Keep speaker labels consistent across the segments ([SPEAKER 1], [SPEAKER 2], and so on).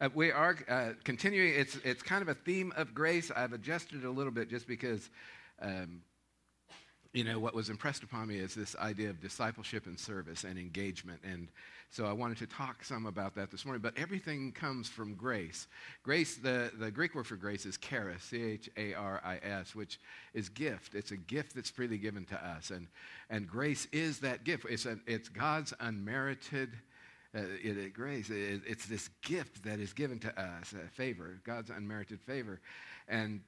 [SPEAKER 1] Uh, we are uh, continuing. It's, it's kind of a theme of grace. I've adjusted it a little bit just because, um, you know, what was impressed upon me is this idea of discipleship and service and engagement. And so I wanted to talk some about that this morning. But everything comes from grace. Grace, the, the Greek word for grace is charis, C H A R I S, which is gift. It's a gift that's freely given to us. And, and grace is that gift. It's, it's God's unmerited uh, it, it, grace. It, it's this gift that is given to us, a favor, God's unmerited favor. And,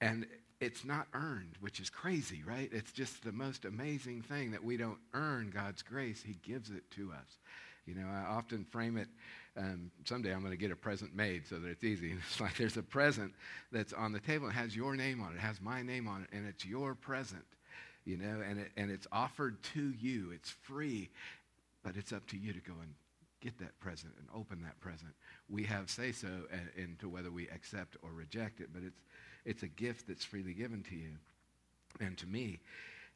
[SPEAKER 1] and it's not earned, which is crazy, right? It's just the most amazing thing that we don't earn God's grace. He gives it to us. You know, I often frame it. Um, someday I'm going to get a present made so that it's easy. It's like there's a present that's on the table. It has your name on it. It has my name on it, and it's your present. You know, and it, and it's offered to you. It's free, but it's up to you to go and get that present and open that present. We have say so into whether we accept or reject it, but it's, it's a gift that's freely given to you and to me.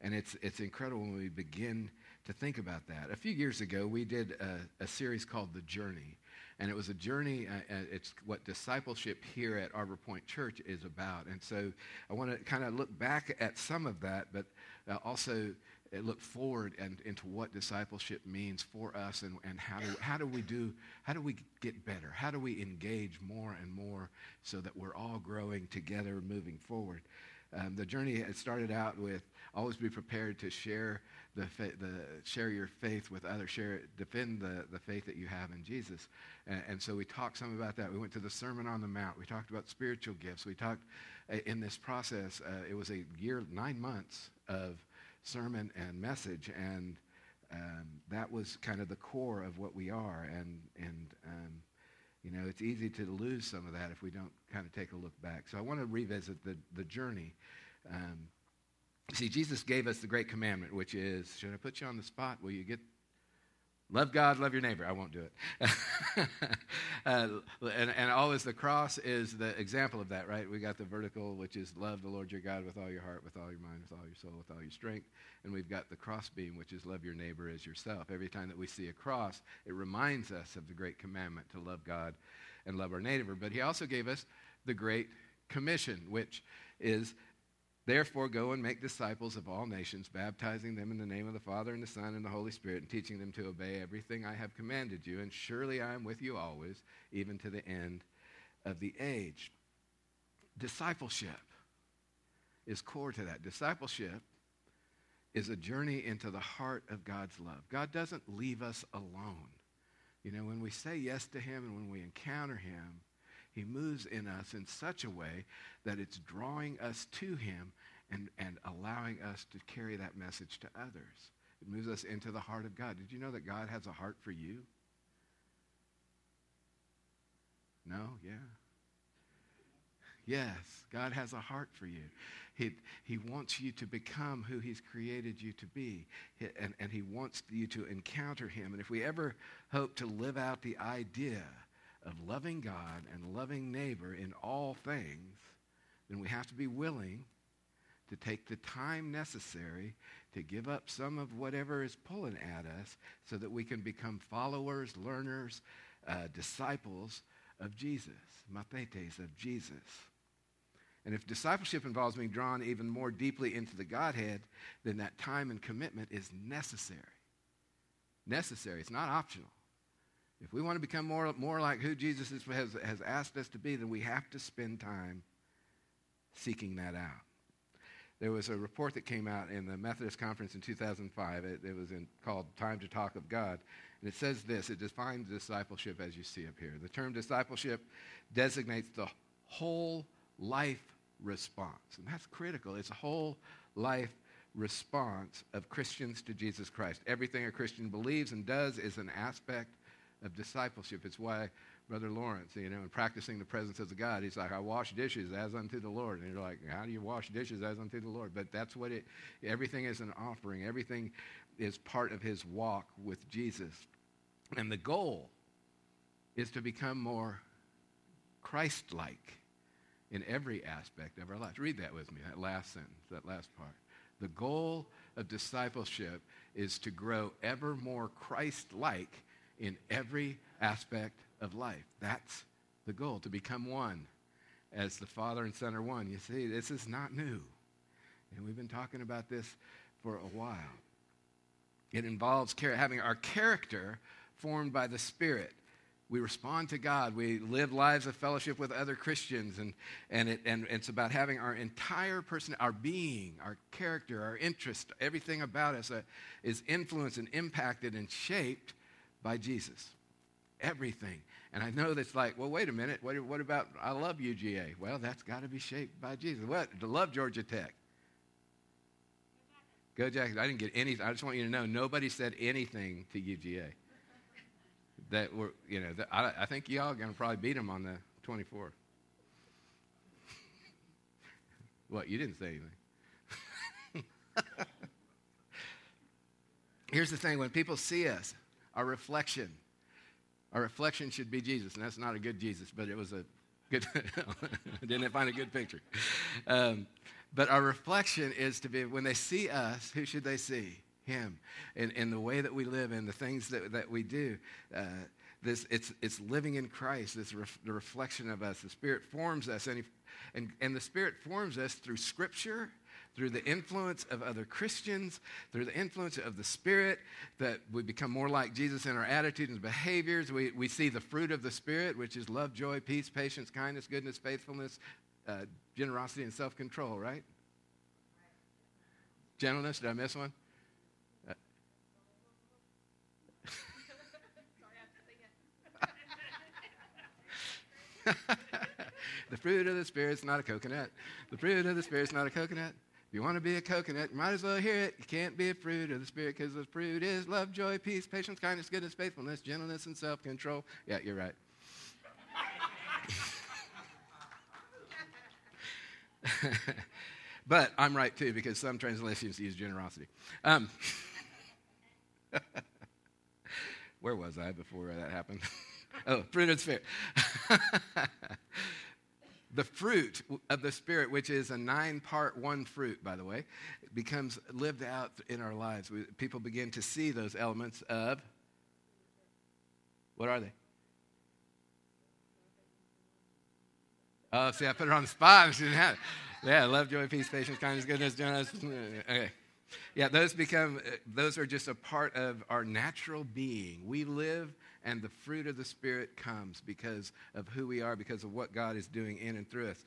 [SPEAKER 1] And it's, it's incredible when we begin to think about that. A few years ago, we did a, a series called The Journey. And it was a journey, uh, uh it's what discipleship here at Arbor Point Church is about. And so I want to kind of look back at some of that, but uh, also look forward and into what discipleship means for us and, and how, do, how do we do, how do we get better? How do we engage more and more so that we're all growing together moving forward? Um, the journey had started out with always be prepared to share the, fa- the share your faith with others, share defend the, the faith that you have in Jesus. And, and, so we talked some about that. We went to the Sermon on the Mount. We talked about spiritual gifts. We talked uh, in this process. Uh, it was a year, nine months of sermon and message, and um, that was kind of the core of what we are. And and um, you know, it's easy to lose some of that if we don't kind of take a look back. So I want to revisit the the journey. Um, see, Jesus gave us the great commandment, which is, should I put you on the spot? Will you get Love God, love your neighbor. I won't do it. uh, and, and always the cross is the example of that, right? We got the vertical, which is love the Lord your God with all your heart, with all your mind, with all your soul, with all your strength. And we've got the cross beam, which is love your neighbor as yourself. Every time that we see a cross, it reminds us of the great commandment to love God and love our neighbor. But he also gave us the great commission, which is Therefore, go and make disciples of all nations, baptizing them in the name of the Father and the Son and the Holy Spirit, and teaching them to obey everything I have commanded you. And surely I am with you always, even to the end of the age. Discipleship is core to that. Discipleship is a journey into the heart of God's love. God doesn't leave us alone. You know, when we say yes to Him and when we encounter Him, he moves in us in such a way that it's drawing us to Him and, and allowing us to carry that message to others. It moves us into the heart of God. Did you know that God has a heart for you? No? Yeah. Yes, God has a heart for you. He, he wants you to become who He's created you to be, he, and, and He wants you to encounter Him. And if we ever hope to live out the idea of loving God and loving neighbor in all things, then we have to be willing to take the time necessary to give up some of whatever is pulling at us so that we can become followers, learners, uh, disciples of Jesus, mathetes of Jesus. And if discipleship involves being drawn even more deeply into the Godhead, then that time and commitment is necessary. Necessary. It's not optional. If we want to become more, more like who Jesus is, has, has asked us to be, then we have to spend time seeking that out. There was a report that came out in the Methodist Conference in 2005. It, it was in, called Time to Talk of God. And it says this it defines discipleship as you see up here. The term discipleship designates the whole life response. And that's critical. It's a whole life response of Christians to Jesus Christ. Everything a Christian believes and does is an aspect of discipleship. It's why Brother Lawrence, you know, in practicing the presence of the God, he's like, I wash dishes as unto the Lord. And you're like, how do you wash dishes as unto the Lord? But that's what it, everything is an offering. Everything is part of his walk with Jesus. And the goal is to become more Christ like in every aspect of our lives. Read that with me, that last sentence, that last part. The goal of discipleship is to grow ever more Christ like in every aspect of life. That's the goal, to become one as the Father and Son are one. You see, this is not new. And we've been talking about this for a while. It involves having our character formed by the Spirit. We respond to God. We live lives of fellowship with other Christians. And, and, it, and it's about having our entire person, our being, our character, our interest, everything about us uh, is influenced and impacted and shaped by Jesus. Everything. And I know that's like, well, wait a minute. What, what about, I love UGA? Well, that's got to be shaped by Jesus. What? To love Georgia Tech. Go Jackets. I didn't get any. I just want you to know nobody said anything to UGA. That were, you know, that, I, I think y'all are going to probably beat them on the 24th. what? You didn't say anything. Here's the thing when people see us, our reflection, our reflection should be Jesus. And that's not a good Jesus, but it was a good, didn't find a good picture. Um, but our reflection is to be, when they see us, who should they see? Him. In the way that we live, in the things that, that we do. Uh, this, it's, it's living in Christ, this ref, the reflection of us. The Spirit forms us, and, he, and, and the Spirit forms us through Scripture, through the influence of other Christians, through the influence of the Spirit, that we become more like Jesus in our attitudes and behaviors. We, we see the fruit of the Spirit, which is love, joy, peace, patience, kindness, goodness, faithfulness, uh, generosity and self control, right? Gentleness, did I miss one? Uh, the fruit of the Spirit is not a coconut. The fruit of the Spirit is not a coconut. If you want to be a coconut, you might as well hear it. You can't be a fruit of the Spirit because the fruit is love, joy, peace, patience, kindness, goodness, faithfulness, gentleness, and self control. Yeah, you're right. but I'm right too because some translations use generosity. Um, where was I before that happened? oh, fruit of the Spirit. The fruit of the Spirit, which is a nine part one fruit, by the way, becomes lived out in our lives. We, people begin to see those elements of what are they? Oh, see, I put her on the spot. She didn't have it. Yeah, love, joy, peace, patience, kindness, goodness, gentleness. Okay. Yeah, those become, those are just a part of our natural being. We live and the fruit of the Spirit comes because of who we are, because of what God is doing in and through us.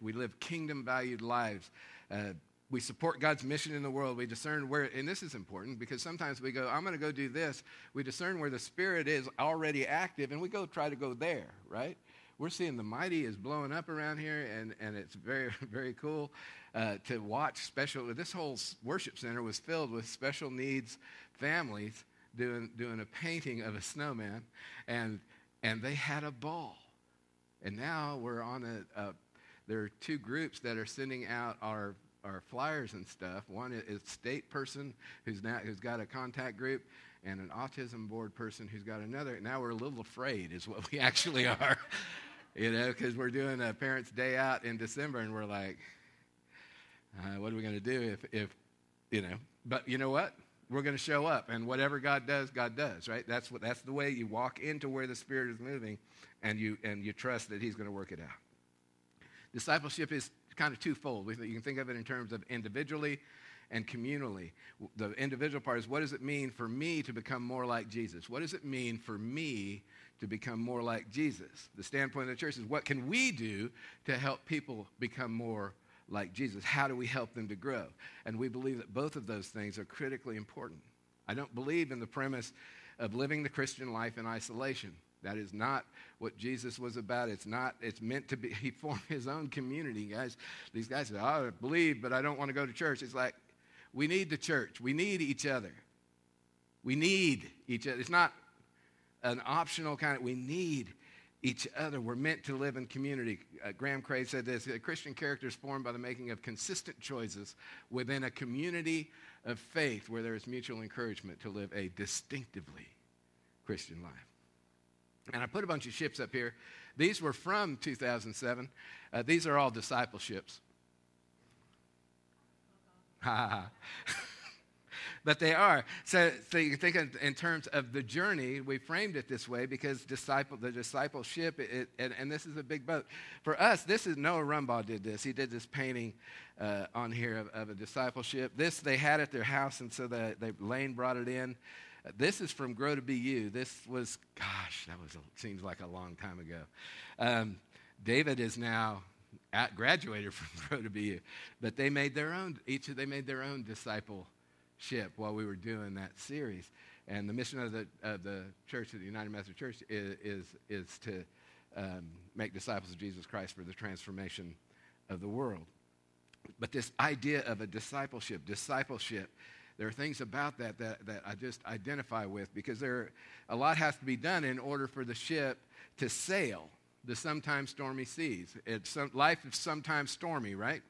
[SPEAKER 1] We live kingdom valued lives. Uh, we support God's mission in the world. We discern where, and this is important because sometimes we go, I'm going to go do this. We discern where the Spirit is already active and we go try to go there, right? we're seeing the mighty is blowing up around here, and, and it's very, very cool uh, to watch special. This whole worship center was filled with special needs families doing, doing a painting of a snowman, and, and they had a ball. And now we're on a, a there are two groups that are sending out our our flyers and stuff. One is state person who's now who's got a contact group, and an autism board person who's got another. Now we're a little afraid, is what we actually are you know, because we're doing a parents' day out in December, and we're like, uh, what are we going to do if, if, you know? But you know what? We're going to show up, and whatever God does, God does, right? That's what. That's the way you walk into where the Spirit is moving, and you and you trust that He's going to work it out. Discipleship is kind of twofold. You can think of it in terms of individually and communally. The individual part is what does it mean for me to become more like Jesus? What does it mean for me to become more like Jesus. The standpoint of the church is what can we do to help people become more like Jesus? How do we help them to grow? And we believe that both of those things are critically important. I don't believe in the premise of living the Christian life in isolation. That is not what Jesus was about. It's not, it's meant to be, he formed his own community, guys. These guys say, I believe, but I don't want to go to church. It's like, we need the church. We need each other. We need each other. It's not an optional kind of, we need each other. We're meant to live in community. Uh, Graham Craig said this Christian character is formed by the making of consistent choices within a community of faith where there is mutual encouragement to live a distinctively Christian life. And I put a bunch of ships up here. These were from 2007. Uh, these are all discipleships. Ha ha ha. but they are. So, so you think in, in, terms of the journey, we framed it this way because disciple, the discipleship, it, and, and, this is a big boat. For us, this is Noah Rumbaugh did this. He did this painting uh, on here of, of, a discipleship. This they had at their house, and so the, Lane brought it in. This is from Grow to Be You. This was, gosh, that was a, seems like a long time ago. Um, David is now at, graduated from Grow to Be You, but they made their own. Each of they made their own discipleship while we were doing that series. And the mission of the of the church, of the United Methodist Church, is is, is to um, make disciples of Jesus Christ for the transformation of the world. But this idea of a discipleship, discipleship, there are things about that, that that I just identify with because there a lot has to be done in order for the ship to sail the sometimes stormy seas. It's some, life is sometimes stormy, right?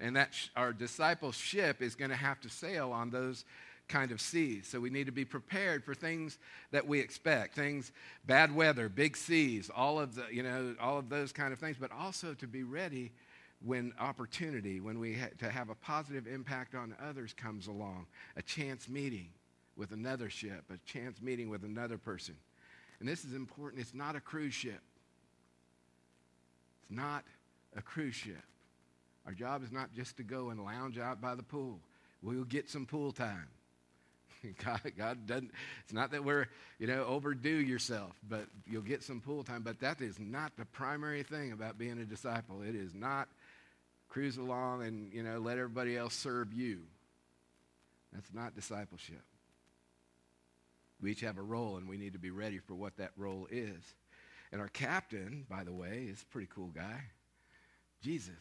[SPEAKER 1] And that sh- our discipleship is going to have to sail on those kind of seas. So we need to be prepared for things that we expect, things bad weather, big seas, all of the, you know, all of those kind of things, but also to be ready when opportunity, when we ha- to have a positive impact on others comes along, a chance meeting with another ship, a chance meeting with another person. And this is important. It's not a cruise ship. It's not a cruise ship. Our job is not just to go and lounge out by the pool. We'll get some pool time. God, God doesn't, it's not that we're, you know, overdo yourself, but you'll get some pool time. But that is not the primary thing about being a disciple. It is not cruise along and, you know, let everybody else serve you. That's not discipleship. We each have a role, and we need to be ready for what that role is. And our captain, by the way, is a pretty cool guy Jesus.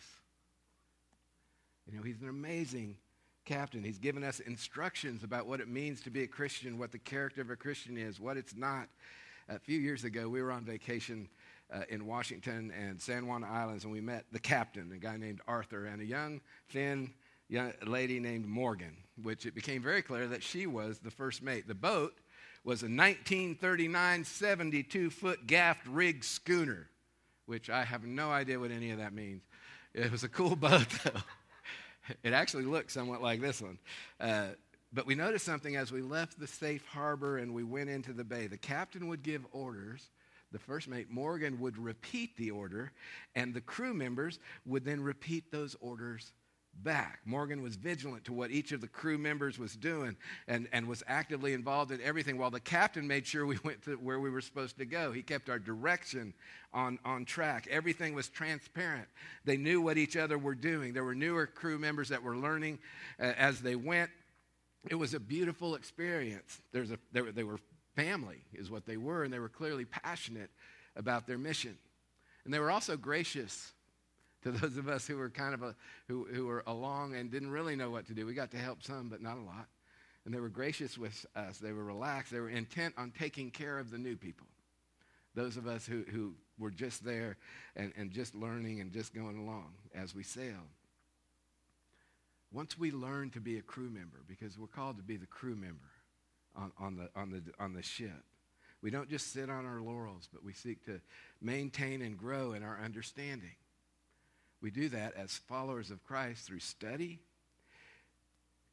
[SPEAKER 1] You know, he's an amazing captain. He's given us instructions about what it means to be a Christian, what the character of a Christian is, what it's not. A few years ago, we were on vacation uh, in Washington and San Juan Islands, and we met the captain, a guy named Arthur, and a young, thin young lady named Morgan, which it became very clear that she was the first mate. The boat was a 1939 72 foot gaffed rig schooner, which I have no idea what any of that means. It was a cool boat, though. It actually looked somewhat like this one. Uh, but we noticed something as we left the safe harbor and we went into the bay. The captain would give orders. The first mate, Morgan, would repeat the order, and the crew members would then repeat those orders back. Morgan was vigilant to what each of the crew members was doing and, and was actively involved in everything while the captain made sure we went to where we were supposed to go. He kept our direction on, on track. Everything was transparent. They knew what each other were doing. There were newer crew members that were learning uh, as they went. It was a beautiful experience. There's a, they, were, they were family, is what they were, and they were clearly passionate about their mission. And they were also gracious to those of us who were kind of a, who, who were along and didn't really know what to do. We got to help some, but not a lot. And they were gracious with us. They were relaxed. They were intent on taking care of the new people. Those of us who, who were just there and, and just learning and just going along as we sailed. Once we learn to be a crew member, because we're called to be the crew member on, on, the, on, the, on the ship, we don't just sit on our laurels, but we seek to maintain and grow in our understanding. We do that as followers of Christ through study,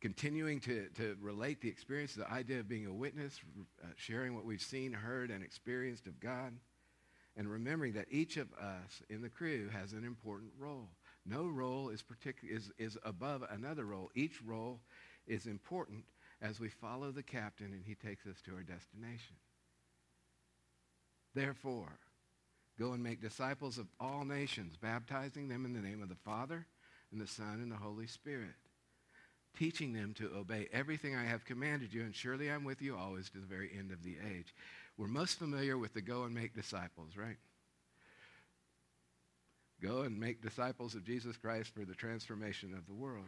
[SPEAKER 1] continuing to, to relate the experience, the idea of being a witness, uh, sharing what we've seen, heard, and experienced of God, and remembering that each of us in the crew has an important role. No role is, partic- is, is above another role. Each role is important as we follow the captain and he takes us to our destination. Therefore, Go and make disciples of all nations, baptizing them in the name of the Father and the Son and the Holy Spirit, teaching them to obey everything I have commanded you, and surely I'm with you always to the very end of the age. We're most familiar with the go and make disciples, right? Go and make disciples of Jesus Christ for the transformation of the world.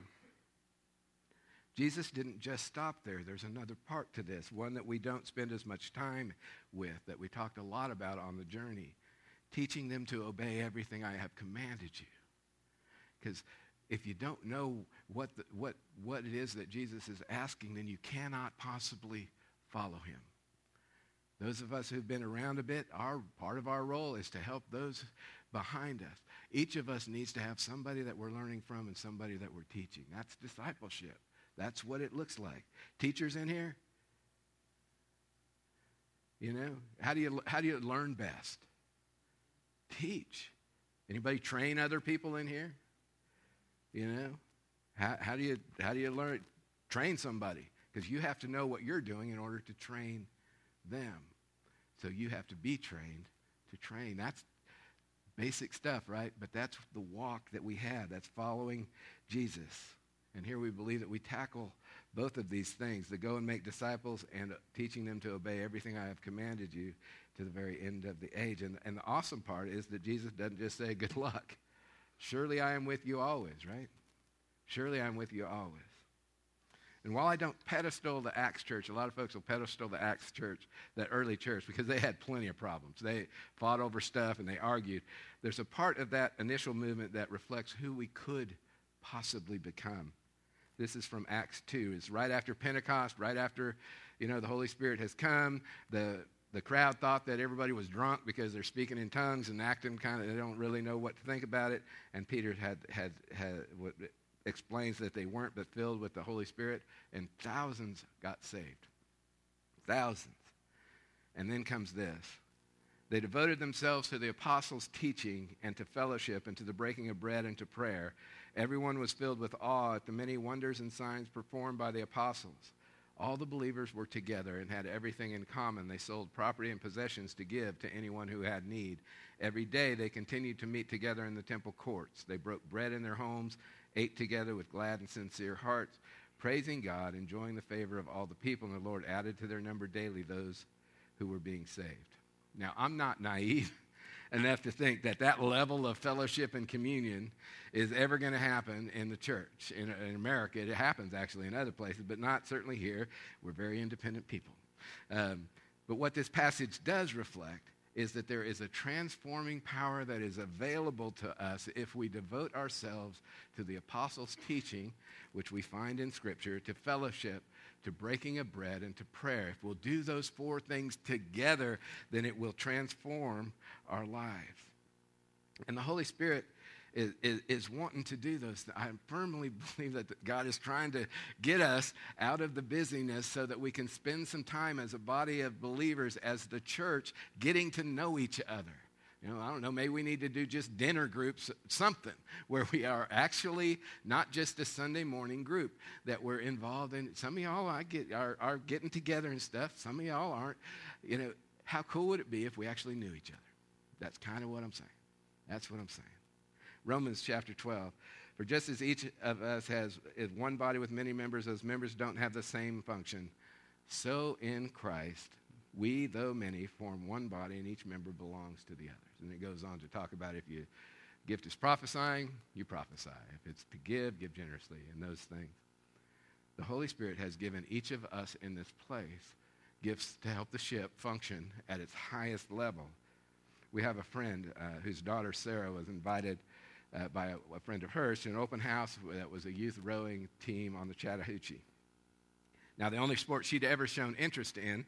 [SPEAKER 1] Jesus didn't just stop there. There's another part to this, one that we don't spend as much time with, that we talked a lot about on the journey teaching them to obey everything I have commanded you. Because if you don't know what, the, what, what it is that Jesus is asking, then you cannot possibly follow him. Those of us who've been around a bit, our part of our role is to help those behind us. Each of us needs to have somebody that we're learning from and somebody that we're teaching. That's discipleship. That's what it looks like. Teachers in here? You know, how do you, how do you learn best? Teach. Anybody train other people in here? You know, how, how do you how do you learn train somebody? Because you have to know what you're doing in order to train them. So you have to be trained to train. That's basic stuff, right? But that's the walk that we have. That's following Jesus. And here we believe that we tackle both of these things the go and make disciples and teaching them to obey everything I have commanded you to the very end of the age. And, and the awesome part is that Jesus doesn't just say, Good luck. Surely I am with you always, right? Surely I'm with you always. And while I don't pedestal the Acts church, a lot of folks will pedestal the Acts church, that early church, because they had plenty of problems. They fought over stuff and they argued. There's a part of that initial movement that reflects who we could possibly become. This is from Acts 2. It's right after Pentecost, right after, you know, the Holy Spirit has come. The, the crowd thought that everybody was drunk because they're speaking in tongues and acting kind of, they don't really know what to think about it. And Peter had, had, had what explains that they weren't but filled with the Holy Spirit, and thousands got saved. Thousands. And then comes this. They devoted themselves to the apostles' teaching and to fellowship and to the breaking of bread and to prayer. Everyone was filled with awe at the many wonders and signs performed by the apostles. All the believers were together and had everything in common. They sold property and possessions to give to anyone who had need. Every day they continued to meet together in the temple courts. They broke bread in their homes ate together with glad and sincere hearts, praising God, enjoying the favor of all the people. And the Lord added to their number daily those who were being saved. Now, I'm not naive enough to think that that level of fellowship and communion is ever going to happen in the church. In, in, America, it happens actually in other places, but not certainly here. We're very independent people. Um, but what this passage does reflect is that there is a transforming power that is available to us if we devote ourselves to the apostles' teaching, which we find in Scripture, to fellowship, to breaking of bread, and to prayer. If we'll do those four things together, then it will transform our lives. And the Holy Spirit is, is, is, wanting to do those. I firmly believe that God is trying to get us out of the busyness so that we can spend some time as a body of believers, as the church, getting to know each other. You know, I don't know, maybe we need to do just dinner groups, something where we are actually not just a Sunday morning group that we're involved in. Some of y'all I get, are, are getting together and stuff, some of y'all aren't. You know, how cool would it be if we actually knew each other? That's kind of what I'm saying. That's what I'm saying. Romans chapter 12. For just as each of us has is one body with many members, those members don't have the same function. So in Christ, we, though many, form one body, and each member belongs to the others. And it goes on to talk about if your gift is prophesying, you prophesy. If it's to give, give generously, and those things. The Holy Spirit has given each of us in this place gifts to help the ship function at its highest level. We have a friend uh, whose daughter Sarah was invited uh, by a, a, friend of hers to an open house that was a youth rowing team on the Chattahoochee. Now, the only sport she'd ever shown interest in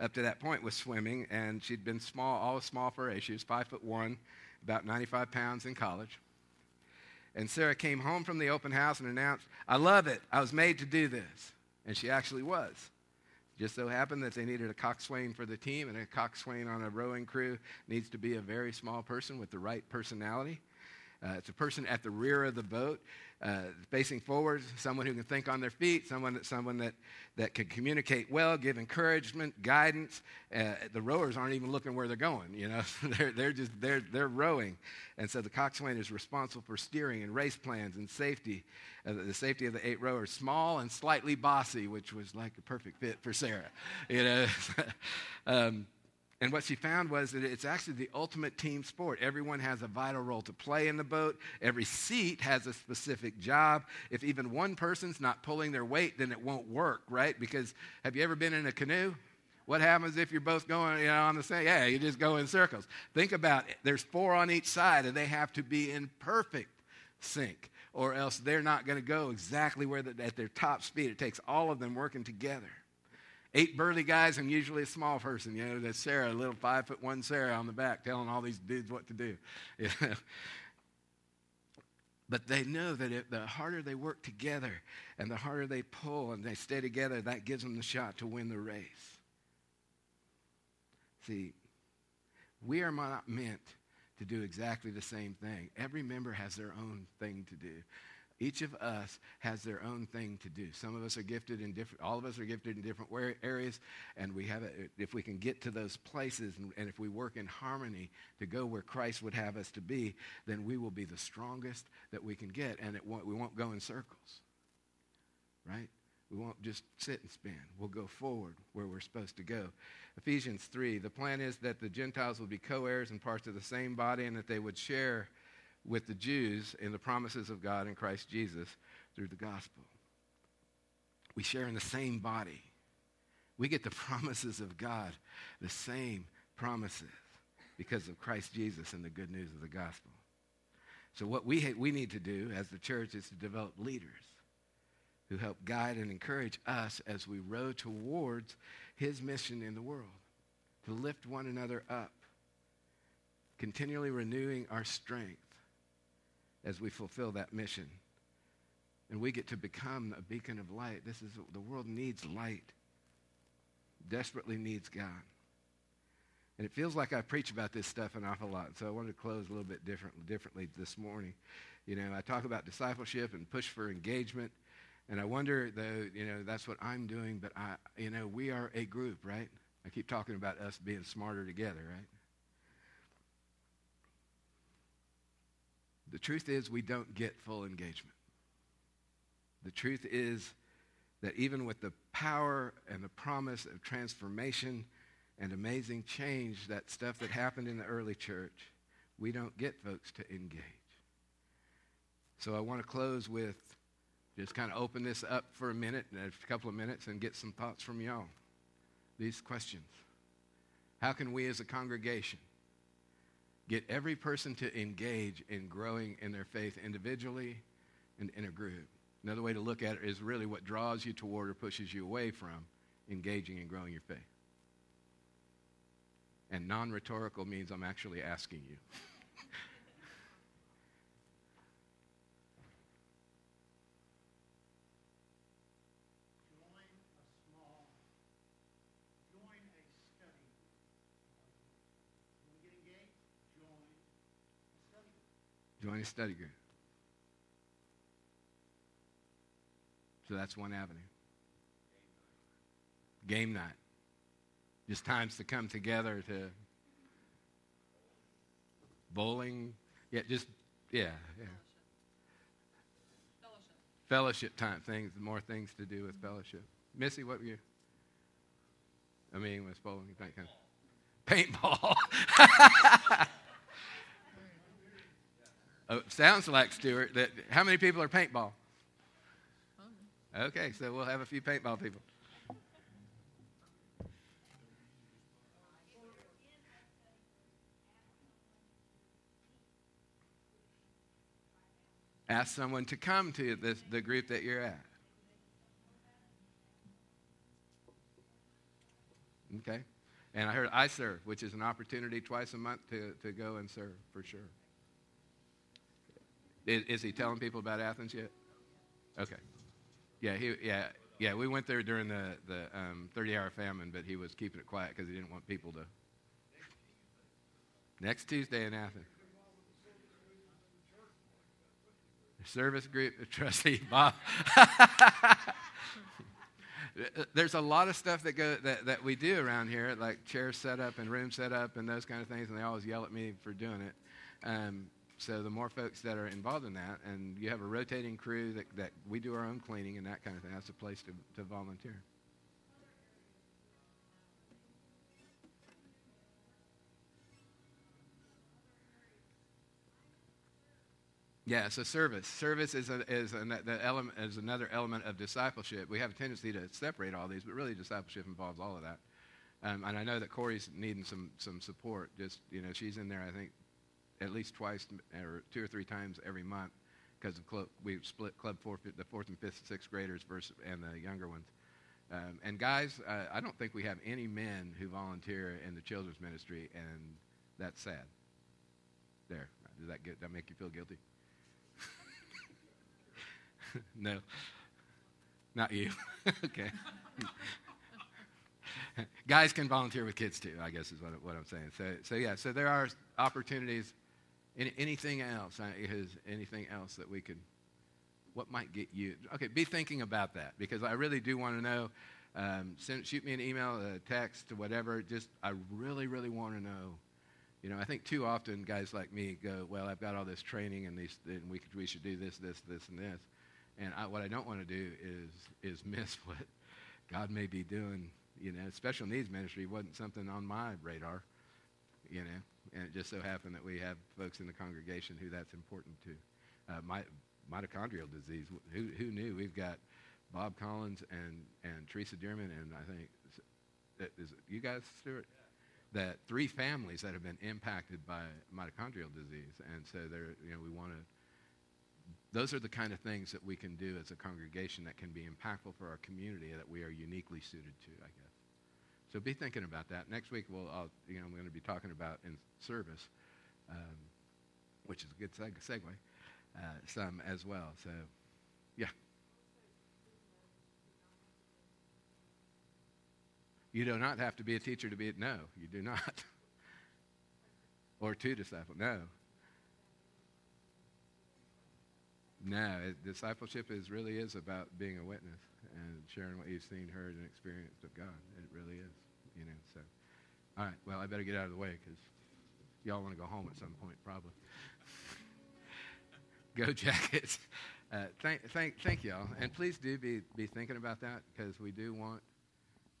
[SPEAKER 1] up to that point was swimming, and she'd been small, always small for her age. She was five foot one, about 95 pounds in college. And Sarah came home from the open house and announced, I love it. I was made to do this. And she actually was. Just so happened that they needed a coxswain for the team, and a coxswain on a rowing crew needs to be a very small person with the right personality. Uh, it's a person at the rear of the boat, uh, facing forward, someone who can think on their feet, someone that, someone that, that can communicate well, give encouragement, guidance. Uh, the rowers aren't even looking where they're going, you know. they're, they're just, they're, they're rowing. And so the coxswain is responsible for steering and race plans and safety, uh, the safety of the eight rowers. Small and slightly bossy, which was like a perfect fit for Sarah, you know. um, and what she found was that it's actually the ultimate team sport. Everyone has a vital role to play in the boat. Every seat has a specific job. If even one person's not pulling their weight, then it won't work, right? Because have you ever been in a canoe? What happens if you're both going you know, on the same? Yeah, you just go in circles. Think about it. There's four on each side, and they have to be in perfect sync, or else they're not going to go exactly where the, at their top speed. It takes all of them working together eight burly guys and usually a small person. You know, that's Sarah, a little five foot one Sarah on the back telling all these dudes what to do. But they know that if the harder they work together and the harder they pull and they stay together, that gives them the shot to win the race. See, we are not meant to do exactly the same thing. Every member has their own thing to do. Each of us has their own thing to do. Some of us are gifted in different, all of us are gifted in different areas, and we have, a, if we can get to those places and, and if we work in harmony to go where Christ would have us to be, then we will be the strongest that we can get, and it won't, we won't go in circles, right? We won't just sit and spin. We'll go forward where we're supposed to go. Ephesians 3, the plan is that the Gentiles will be co heirs and parts of the same body and that they would share with the Jews in the promises of God in Christ Jesus through the gospel. We share in the same body. We get the promises of God, the same promises, because of Christ Jesus and the good news of the gospel. So, what we, ha- we need to do as the church is to develop leaders who help guide and encourage us as we row towards his mission in the world to lift one another up, continually renewing our strength as we fulfill that mission. And we get to become a beacon of light. This is the world needs light. Desperately needs God. And it feels like I preach about this stuff an awful lot. So I wanted to close a little bit different, differently this morning. You know, I talk about discipleship and push for engagement. And I wonder, though, you know, that's what I'm doing. But, I, you know, we are a group, right? I keep talking about us being smarter together, right? The truth is, we don't get full engagement. The truth is that even with the power and the promise of transformation and amazing change, that stuff that happened in the early church, we don't get folks to engage. So I want to close with just kind of open this up for a minute, a couple of minutes, and get some thoughts from y'all. These questions. How can we as a congregation Get every person to engage in growing in their faith individually and in a group. Another way to look at it is really what draws you toward or pushes you away from engaging and growing your faith. And non rhetorical means I'm actually asking you. Join a study group. So that's one avenue. Game night. Just times to come together to bowling. Yeah, just, yeah, yeah. Fellowship. Fellowship time things, more things to do with fellowship. Missy, what were you? I mean, was bowling, that kind of. Paintball. Oh, sounds like Stuart. That how many people are paintball? Okay, so we'll have a few paintball people. Ask someone to come to this, the group that you're at. Okay? And I heard I serve, which is an opportunity twice a month to, to go and serve for sure. Is, is, he telling people about Athens yet? Okay. Yeah, he, yeah, yeah. We went there during the the um, 30-hour famine, but he was keeping it quiet because he didn't want people to. Next Tuesday in Athens. Service group trustee Bob. There's a lot of stuff that go that, that we do around here, like chair setup and room setup and those kind of things, and they always yell at me for doing it. Um, so the more folks that are involved in that, and you have a rotating crew that, that we do our own cleaning and that kind of thing, that's a place to, to volunteer. Yeah, so service. Service is, a, is, a, the element, is another element of discipleship. We have a tendency to separate all these, but really discipleship involves all of that. Um, and I know that Corey's needing some, some support. Just, you know, she's in there, I think, at least twice or two or three times every month because of club, we split club four, the fourth and fifth, sixth graders versus and the younger ones. Um, and guys, uh, I don't think we have any men who volunteer in the children's ministry, and that's sad. There, does that get that make you feel guilty? no. Not you. okay. Guys can volunteer with kids too, I guess is what, what I'm saying. So, so, yeah, so there are opportunities. Any, anything else? Is anything else that we could, what might get you? Okay, be thinking about that because I really do want to know. Um, send, shoot me an email, a text, whatever. Just, I really, really want to know. You know, I think too often guys like me go, well, I've got all this training and, these, and we, could, we should do this, this, this, and this. And I, what I don't want to do is, is miss what God may be doing. You know, special needs ministry wasn't something on my radar, you know, and it just so happened that we have folks in the congregation who that's important to. Uh, my, mitochondrial disease, who, who knew? We've got Bob Collins and, and Teresa Dearman, and I think, is it you guys, Stuart? That three families that have been impacted by mitochondrial disease. And so they're, you know, we want to those are the kind of things that we can do as a congregation that can be impactful for our community that we are uniquely suited to, I guess. So be thinking about that. Next week, we'll, I'll, you know, I'm going to be talking about in service, um, which is a good seg- segue, uh, some as well. So, yeah. You do not have to be a teacher to be a, no, you do not. or to disciple, no. No, it, discipleship is really is about being a witness and sharing what you've seen, heard, and experienced of God. It really is, you know. So, all right. Well, I better get out of the way because y'all want to go home at some point, probably. go Jackets. Uh, thank, thank, thank y'all, and please do be be thinking about that because we do want.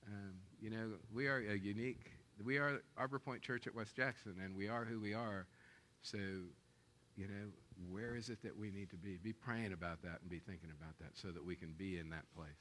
[SPEAKER 1] Um, you know, we are a unique. We are Arbor Point Church at West Jackson, and we are who we are. So, you know, where is it that we need to be? Be praying about that and be thinking about that so that we can be in that place.